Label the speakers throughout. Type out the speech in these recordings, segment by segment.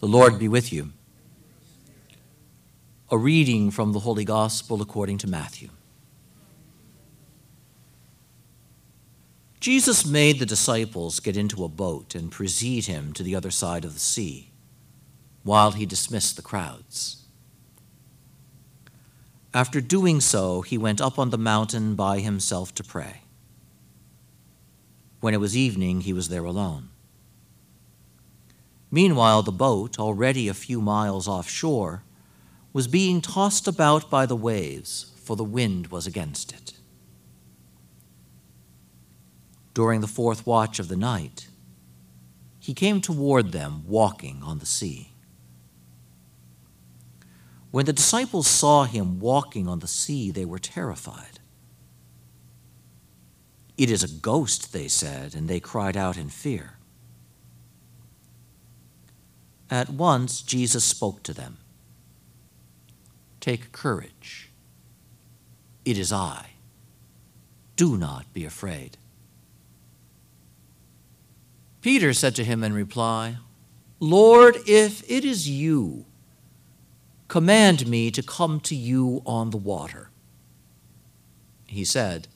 Speaker 1: The Lord be with you. A reading from the Holy Gospel according to Matthew. Jesus made the disciples get into a boat and precede him to the other side of the sea, while he dismissed the crowds. After doing so, he went up on the mountain by himself to pray. When it was evening, he was there alone. Meanwhile, the boat, already a few miles offshore, was being tossed about by the waves, for the wind was against it. During the fourth watch of the night, he came toward them walking on the sea. When the disciples saw him walking on the sea, they were terrified. It is a ghost, they said, and they cried out in fear. At once Jesus spoke to them Take courage. It is I. Do not be afraid. Peter said to him in reply, Lord, if it is you, command me to come to you on the water. He said,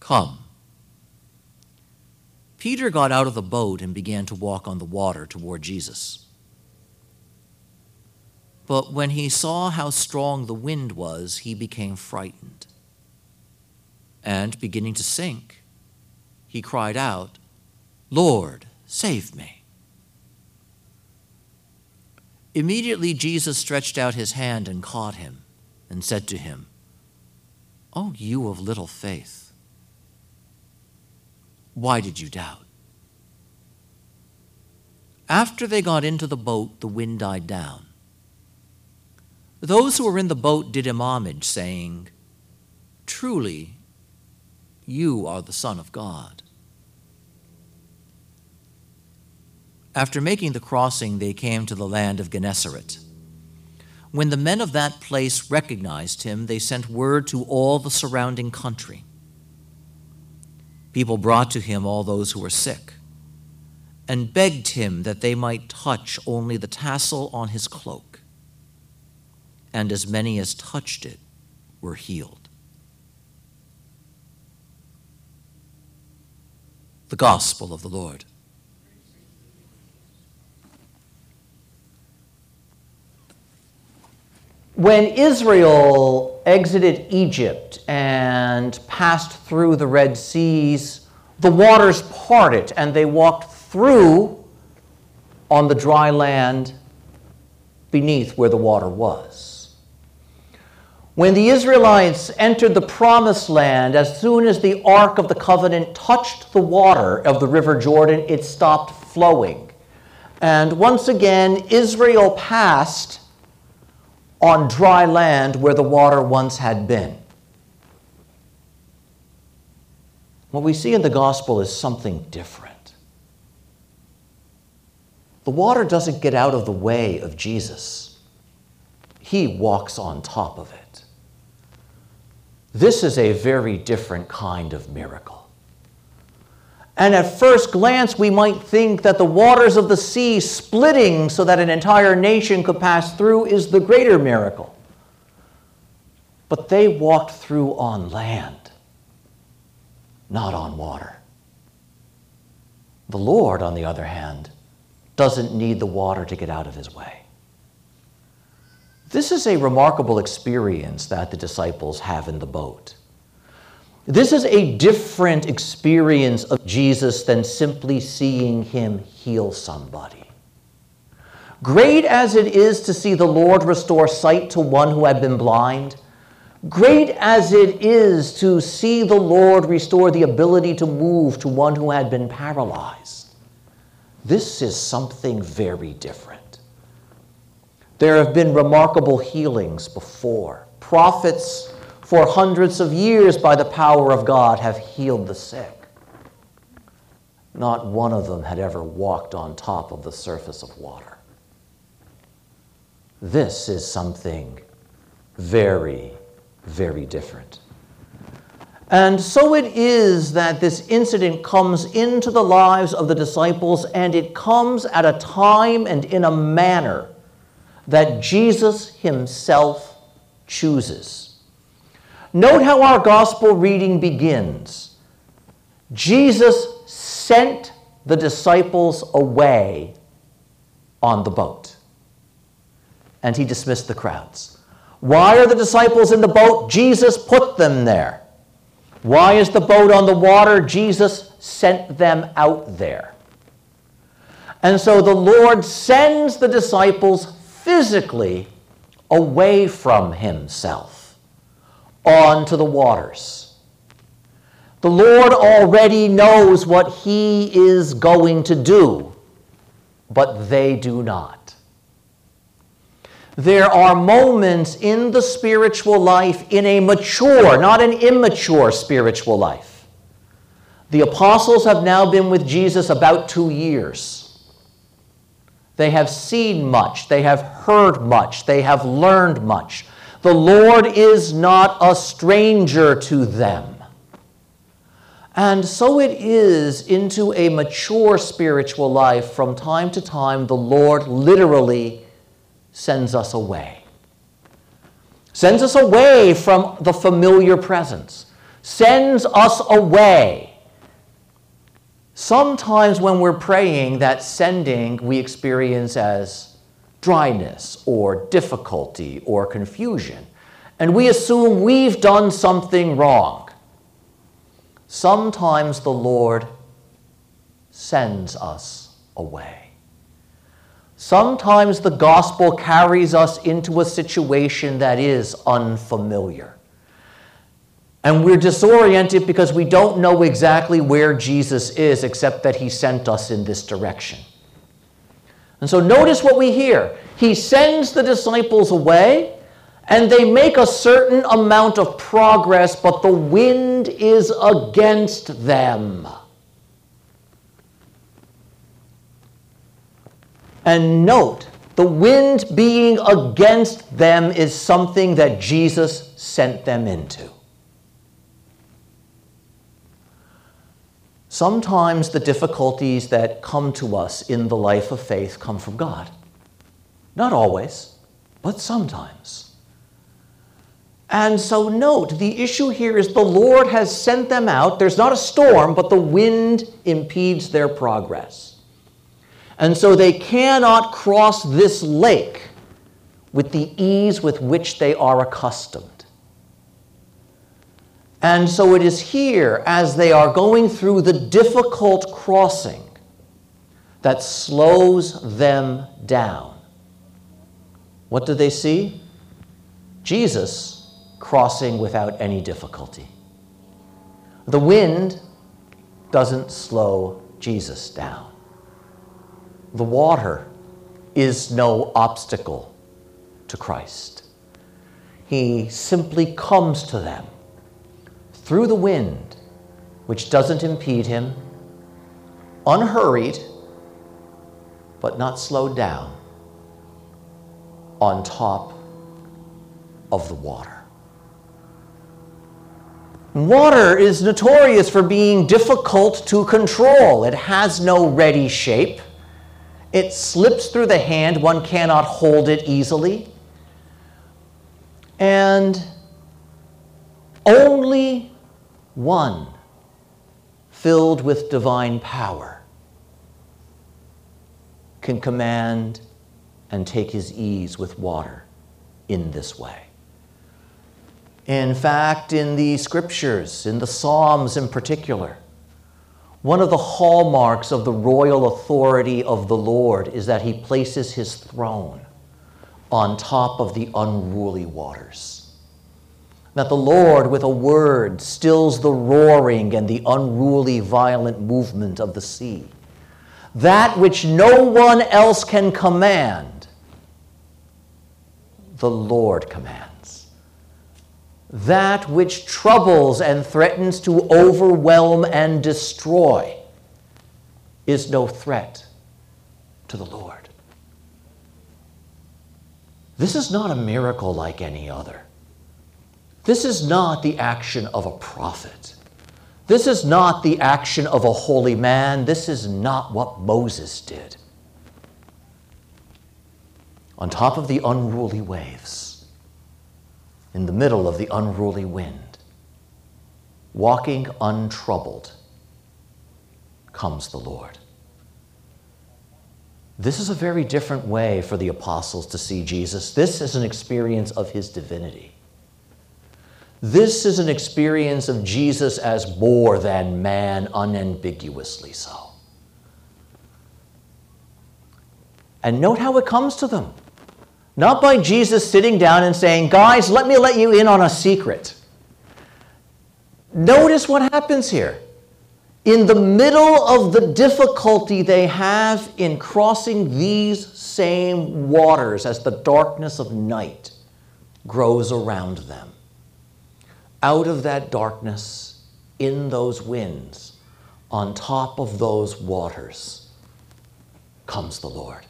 Speaker 1: Come. Peter got out of the boat and began to walk on the water toward Jesus. But when he saw how strong the wind was, he became frightened. And beginning to sink, he cried out, Lord, save me. Immediately Jesus stretched out his hand and caught him and said to him, O oh, you of little faith why did you doubt? After they got into the boat, the wind died down. Those who were in the boat did him homage, saying, Truly, you are the Son of God. After making the crossing, they came to the land of Gennesaret. When the men of that place recognized him, they sent word to all the surrounding country. People brought to him all those who were sick and begged him that they might touch only the tassel on his cloak. And as many as touched it were healed. The Gospel of the Lord.
Speaker 2: When Israel exited Egypt and passed through the Red Seas, the waters parted and they walked through on the dry land beneath where the water was. When the Israelites entered the promised land, as soon as the Ark of the Covenant touched the water of the River Jordan, it stopped flowing. And once again, Israel passed on dry land where the water once had been. What we see in the gospel is something different. The water doesn't get out of the way of Jesus, he walks on top of it. This is a very different kind of miracle. And at first glance, we might think that the waters of the sea splitting so that an entire nation could pass through is the greater miracle. But they walked through on land, not on water. The Lord, on the other hand, doesn't need the water to get out of his way. This is a remarkable experience that the disciples have in the boat. This is a different experience of Jesus than simply seeing him heal somebody. Great as it is to see the Lord restore sight to one who had been blind, great as it is to see the Lord restore the ability to move to one who had been paralyzed, this is something very different. There have been remarkable healings before. Prophets for hundreds of years by the power of God have healed the sick. Not one of them had ever walked on top of the surface of water. This is something very, very different. And so it is that this incident comes into the lives of the disciples, and it comes at a time and in a manner that Jesus himself chooses. Note how our gospel reading begins. Jesus sent the disciples away on the boat, and he dismissed the crowds. Why are the disciples in the boat? Jesus put them there. Why is the boat on the water? Jesus sent them out there. And so the Lord sends the disciples physically away from himself onto the waters. The Lord already knows what he is going to do, but they do not. There are moments in the spiritual life, in a mature, not an immature spiritual life. The apostles have now been with Jesus about two years. They have seen much, they have heard much, they have learned much. The Lord is not a stranger to them. And so it is into a mature spiritual life from time to time, the Lord literally sends us away. Sends us away from the familiar presence. Sends us away. Sometimes when we're praying, that sending we experience as dryness or difficulty or confusion. And we assume we've done something wrong. Sometimes the Lord sends us away. Sometimes the gospel carries us into a situation that is unfamiliar. And we're disoriented because we don't know exactly where Jesus is, except that he sent us in this direction. And so notice what we hear. He sends the disciples away, and they make a certain amount of progress, but the wind is against them. And note, the wind being against them is something that Jesus sent them into. Sometimes the difficulties that come to us in the life of faith come from God. Not always, but sometimes. And so, note the issue here is the Lord has sent them out. There's not a storm, but the wind impedes their progress. And so they cannot cross this lake with the ease with which they are accustomed. And so it is here, as they are going through the difficult crossing, that slows them down. What do they see? Jesus crossing without any difficulty. The wind doesn't slow Jesus down. The water is no obstacle to Christ. He simply comes to them through the wind, which doesn't impede him, unhurried, but not slowed down, on top of the water. Water is notorious for being difficult to control. It has no ready shape. It slips through the hand, one cannot hold it easily. And only one filled with divine power can command and take his ease with water in this way. In fact, in the scriptures, in the Psalms in particular, one of the hallmarks of the royal authority of the Lord is that he places his throne on top of the unruly waters. That the Lord, with a word, stills the roaring and the unruly, violent movement of the sea. That which no one else can command, the Lord commands that which troubles and threatens to overwhelm and destroy is no threat to the Lord. This is not a miracle like any other. This is not the action of a prophet. This is not the action of a holy man. This is not what Moses did. On top of the unruly waves, in the middle of the unruly wind, walking untroubled, comes the Lord. This is a very different way for the apostles to see Jesus. This is an experience of his divinity. This is an experience of Jesus as more than man, unambiguously so. And note how it comes to them. Not by Jesus sitting down and saying, Guys, let me let you in on a secret. Notice what happens here. In the middle of the difficulty they have in crossing these same waters as the darkness of night grows around them, out of that darkness, in those winds, on top of those waters, comes the Lord.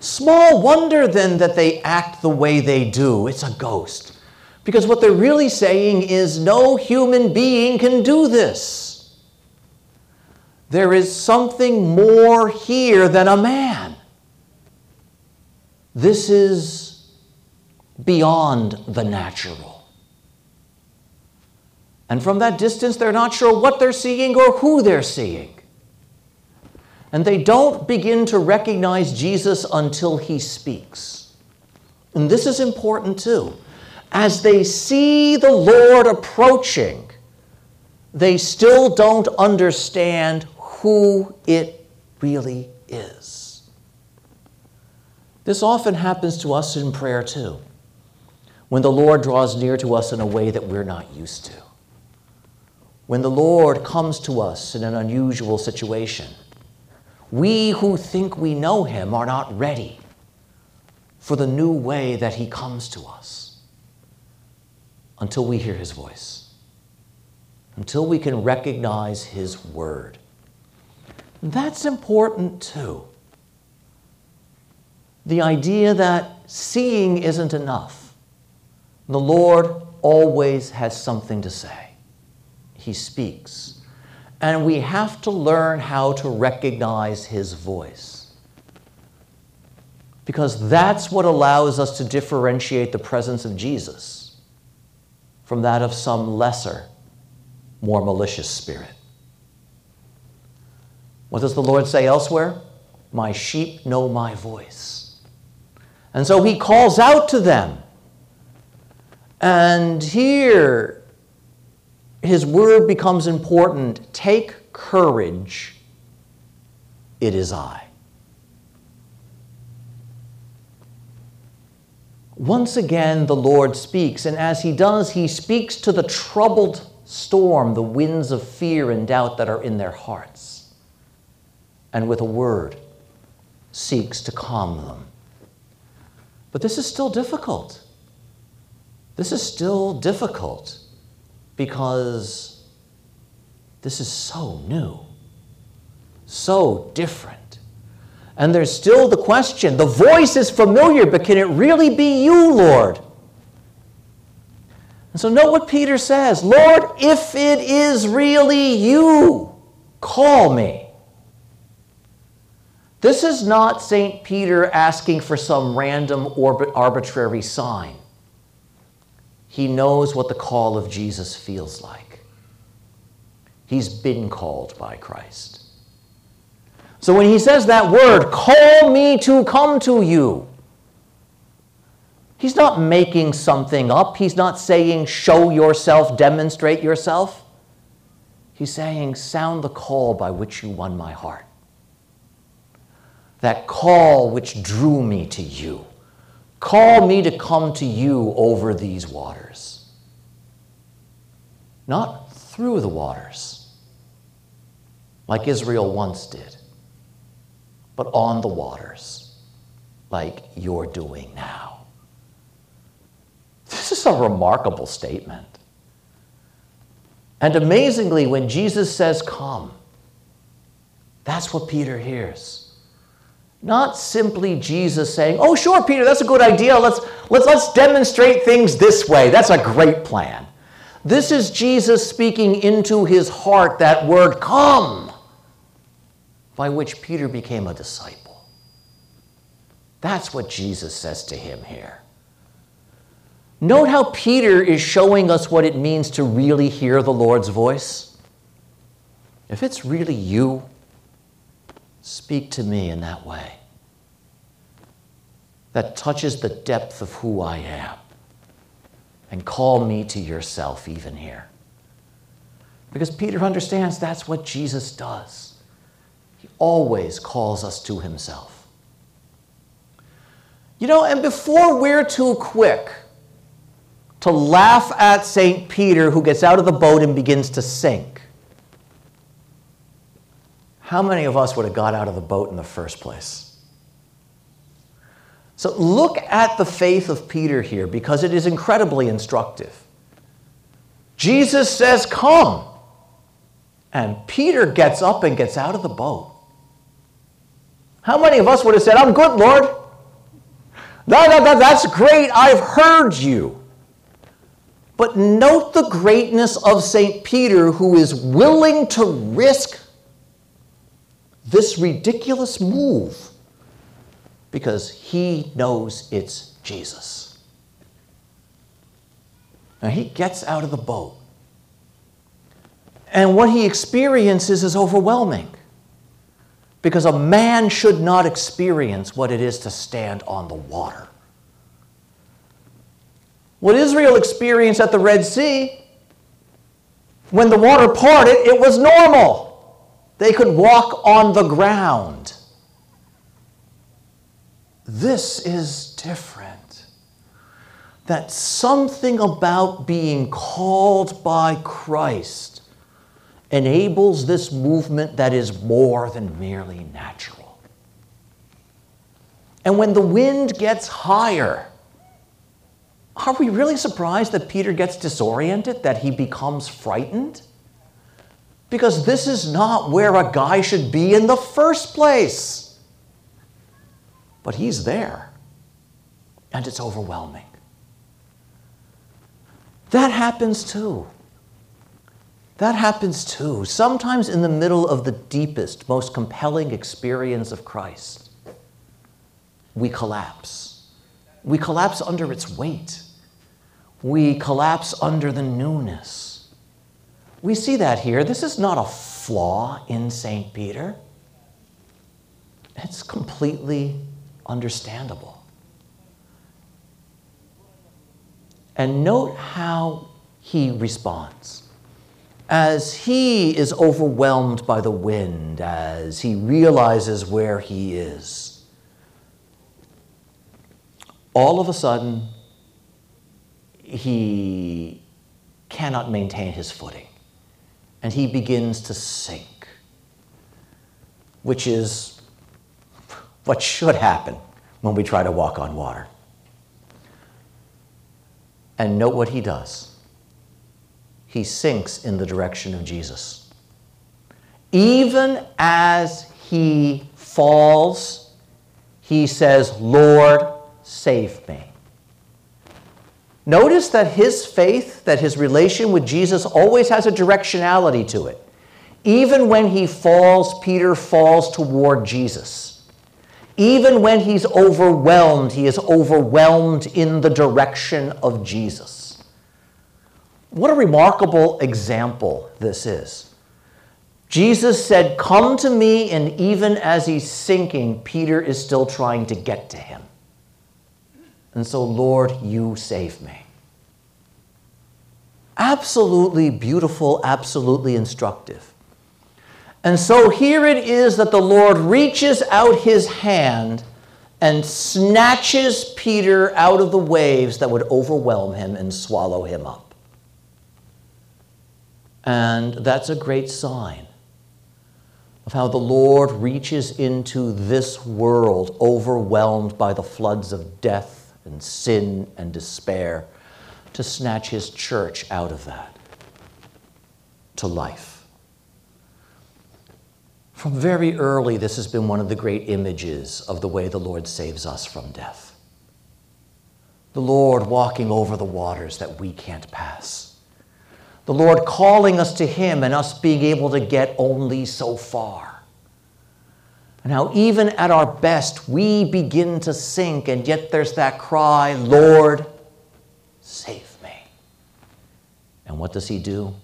Speaker 2: Small wonder then that they act the way they do. It's a ghost. Because what they're really saying is no human being can do this. There is something more here than a man. This is beyond the natural. And from that distance, they're not sure what they're seeing or who they're seeing. And they don't begin to recognize Jesus until he speaks. And this is important too. As they see the Lord approaching, they still don't understand who it really is. This often happens to us in prayer too, when the Lord draws near to us in a way that we're not used to when the Lord comes to us in an unusual situation. We who think we know him are not ready for the new way that he comes to us until we hear his voice, until we can recognize his word. That's important too. The idea that seeing isn't enough. The Lord always has something to say he speaks. And we have to learn how to recognize his voice. Because that's what allows us to differentiate the presence of Jesus from that of some lesser, more malicious spirit. What does the Lord say elsewhere? My sheep know my voice. And so he calls out to them. And here his word becomes important. Take courage, it is I. Once again, the Lord speaks, and as he does, he speaks to the troubled storm, the winds of fear and doubt that are in their hearts, and with a word seeks to calm them. But this is still difficult. This is still difficult because this is so new, so different. And there's still the question the voice is familiar, but can it really be you, Lord? And so, note what Peter says Lord, if it is really you, call me. This is not St. Peter asking for some random or arbitrary sign. He knows what the call of Jesus feels like. He's been called by Christ. So when he says that word, call me to come to you, he's not making something up. He's not saying, show yourself, demonstrate yourself. He's saying, sound the call by which you won my heart. That call which drew me to you. Call me to come to you over these waters. Not through the waters, like Israel once did, but on the waters, like you're doing now. This is a remarkable statement. And amazingly, when Jesus says, Come, that's what Peter hears. Not simply Jesus saying, "Oh, sure, Peter, that's a good idea. Let's let's let's demonstrate things this way. That's a great plan." This is Jesus speaking into his heart that word come by which Peter became a disciple. That's what Jesus says to him here. Note how Peter is showing us what it means to really hear the Lord's voice. If it's really you, speak to me in that way that touches the depth of who I am and call me to yourself even here. Because Peter understands that's what Jesus does. He always calls us to himself. You know, and before we're too quick to laugh at St. Peter who gets out of the boat and begins to sink, how many of us would have got out of the boat in the first place? So look at the faith of Peter here because it is incredibly instructive. Jesus says, Come. And Peter gets up and gets out of the boat. How many of us would have said, I'm good, Lord? That, that, that, that's great. I've heard you. But note the greatness of St. Peter, who is willing to risk this ridiculous move because he knows it's Jesus. Now he gets out of the boat. And what he experiences is overwhelming. Because a man should not experience what it is to stand on the water. What Israel experienced at the Red Sea, when the water parted, it was normal. They could walk on the ground. This is different. That something about being called by Christ enables this movement that is more than merely natural. And when the wind gets higher, are we really surprised that Peter gets disoriented, that he becomes frightened? Because this is not where a guy should be in the first place but He's there, and it's overwhelming. That happens too. That happens too. Sometimes in the middle of the deepest, most compelling experience of Christ, we collapse. We collapse under its weight. We collapse under the newness. We see that here. This is not a flaw in St. Peter, it's completely understandable. And note how he responds. As he is overwhelmed by the wind, as he realizes where he is, all of a sudden, he cannot maintain his footing and he begins to sink, which is what should happen when we try to walk on water. And note what he does. He sinks in the direction of Jesus. Even as he falls, he says, Lord, save me. Notice that his faith, that his relation with Jesus always has a directionality to it. Even when he falls, Peter falls toward Jesus. Even when he's overwhelmed, he is overwhelmed in the direction of Jesus. What a remarkable example this is. Jesus said, Come to me, and even as he's sinking, Peter is still trying to get to him. And so, Lord, you save me. Absolutely beautiful, absolutely instructive. And so here it is that the Lord reaches out his hand and snatches Peter out of the waves that would overwhelm him and swallow him up. And that's a great sign of how the Lord reaches into this world overwhelmed by the floods of death and sin and despair to snatch his church out of that to life. From very early, this has been one of the great images of the way the Lord saves us from death. The Lord walking over the waters that we can't pass. The Lord calling us to Him and us being able to get only so far. And how, even at our best, we begin to sink, and yet there's that cry, Lord, save me. And what does He do?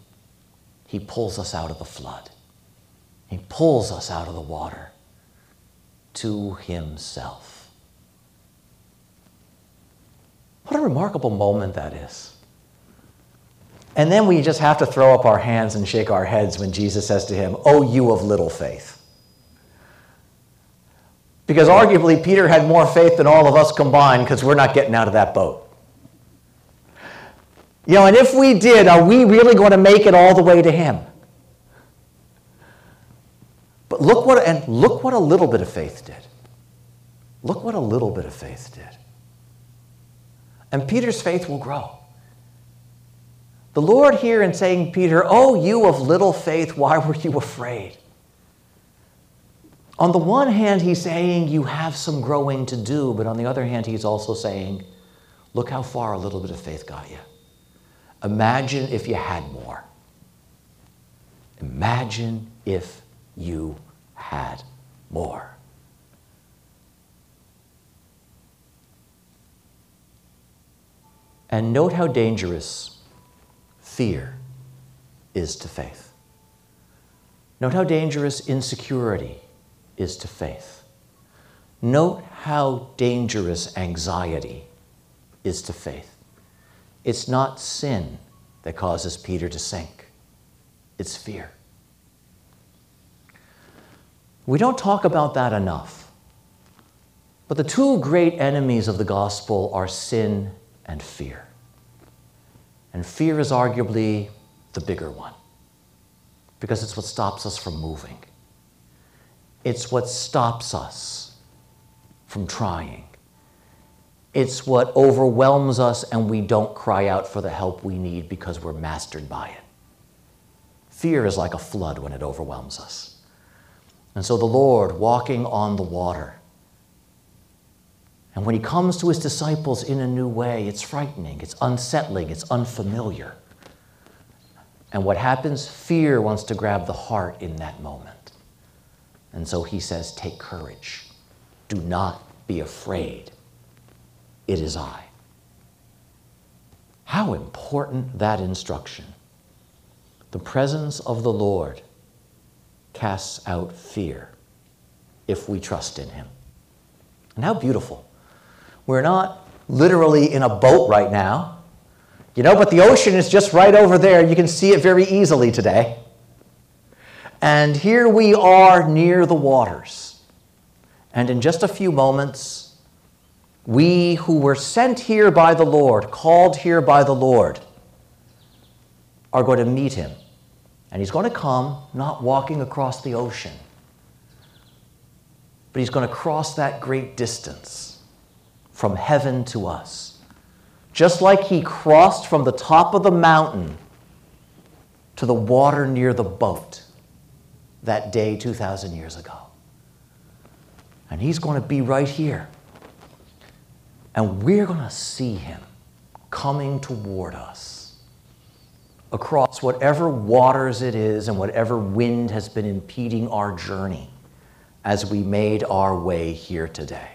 Speaker 2: He pulls us out of the flood. He pulls us out of the water to Himself. What a remarkable moment that is. And then we just have to throw up our hands and shake our heads when Jesus says to him, Oh, you of little faith. Because arguably, Peter had more faith than all of us combined because we're not getting out of that boat. You know, and if we did, are we really going to make it all the way to him? But look what and look what a little bit of faith did. Look what a little bit of faith did. And Peter's faith will grow. The Lord here in saying, Peter, oh, you of little faith, why were you afraid? On the one hand, he's saying you have some growing to do, but on the other hand, he's also saying, look how far a little bit of faith got you. Imagine if you had more. Imagine if you had more. And note how dangerous fear is to faith. Note how dangerous insecurity is to faith. Note how dangerous anxiety is to faith. It's not sin that causes Peter to sink, it's fear. We don't talk about that enough. But the two great enemies of the gospel are sin and fear. And fear is arguably the bigger one because it's what stops us from moving. It's what stops us from trying. It's what overwhelms us and we don't cry out for the help we need because we're mastered by it. Fear is like a flood when it overwhelms us. And so the Lord walking on the water. And when he comes to his disciples in a new way, it's frightening, it's unsettling, it's unfamiliar. And what happens? Fear wants to grab the heart in that moment. And so he says, Take courage. Do not be afraid. It is I. How important that instruction. The presence of the Lord casts out fear if we trust in him. And how beautiful. We're not literally in a boat right now, you know, but the ocean is just right over there. You can see it very easily today. And here we are near the waters. And in just a few moments, we who were sent here by the Lord, called here by the Lord, are going to meet him and he's going to come not walking across the ocean, but he's going to cross that great distance from heaven to us. Just like he crossed from the top of the mountain to the water near the boat that day 2,000 years ago. And he's going to be right here. And we're going to see him coming toward us across whatever waters it is and whatever wind has been impeding our journey as we made our way here today.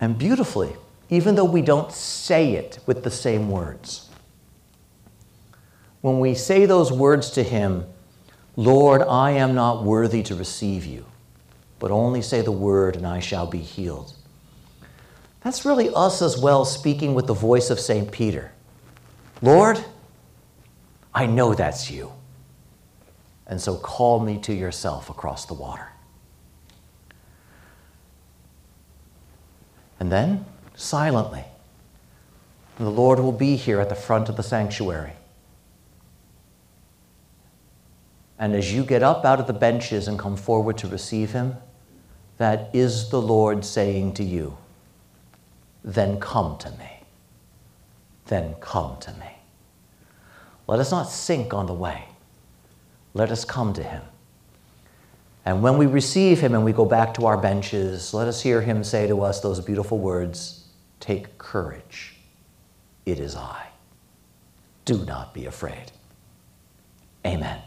Speaker 2: And beautifully, even though we don't say it with the same words, when we say those words to Him, Lord, I am not worthy to receive you, but only say the word and I shall be healed. That's really us as well speaking with the voice of St. Peter. Lord, I know that's you. And so call me to yourself across the water. And then, silently, the Lord will be here at the front of the sanctuary. And as you get up out of the benches and come forward to receive him, that is the Lord saying to you, then come to me. Then come to me. Let us not sink on the way. let us come to him. And when we receive him and we go back to our benches, let us hear him say to us those beautiful words Take courage, it is I. Do not be afraid. Amen.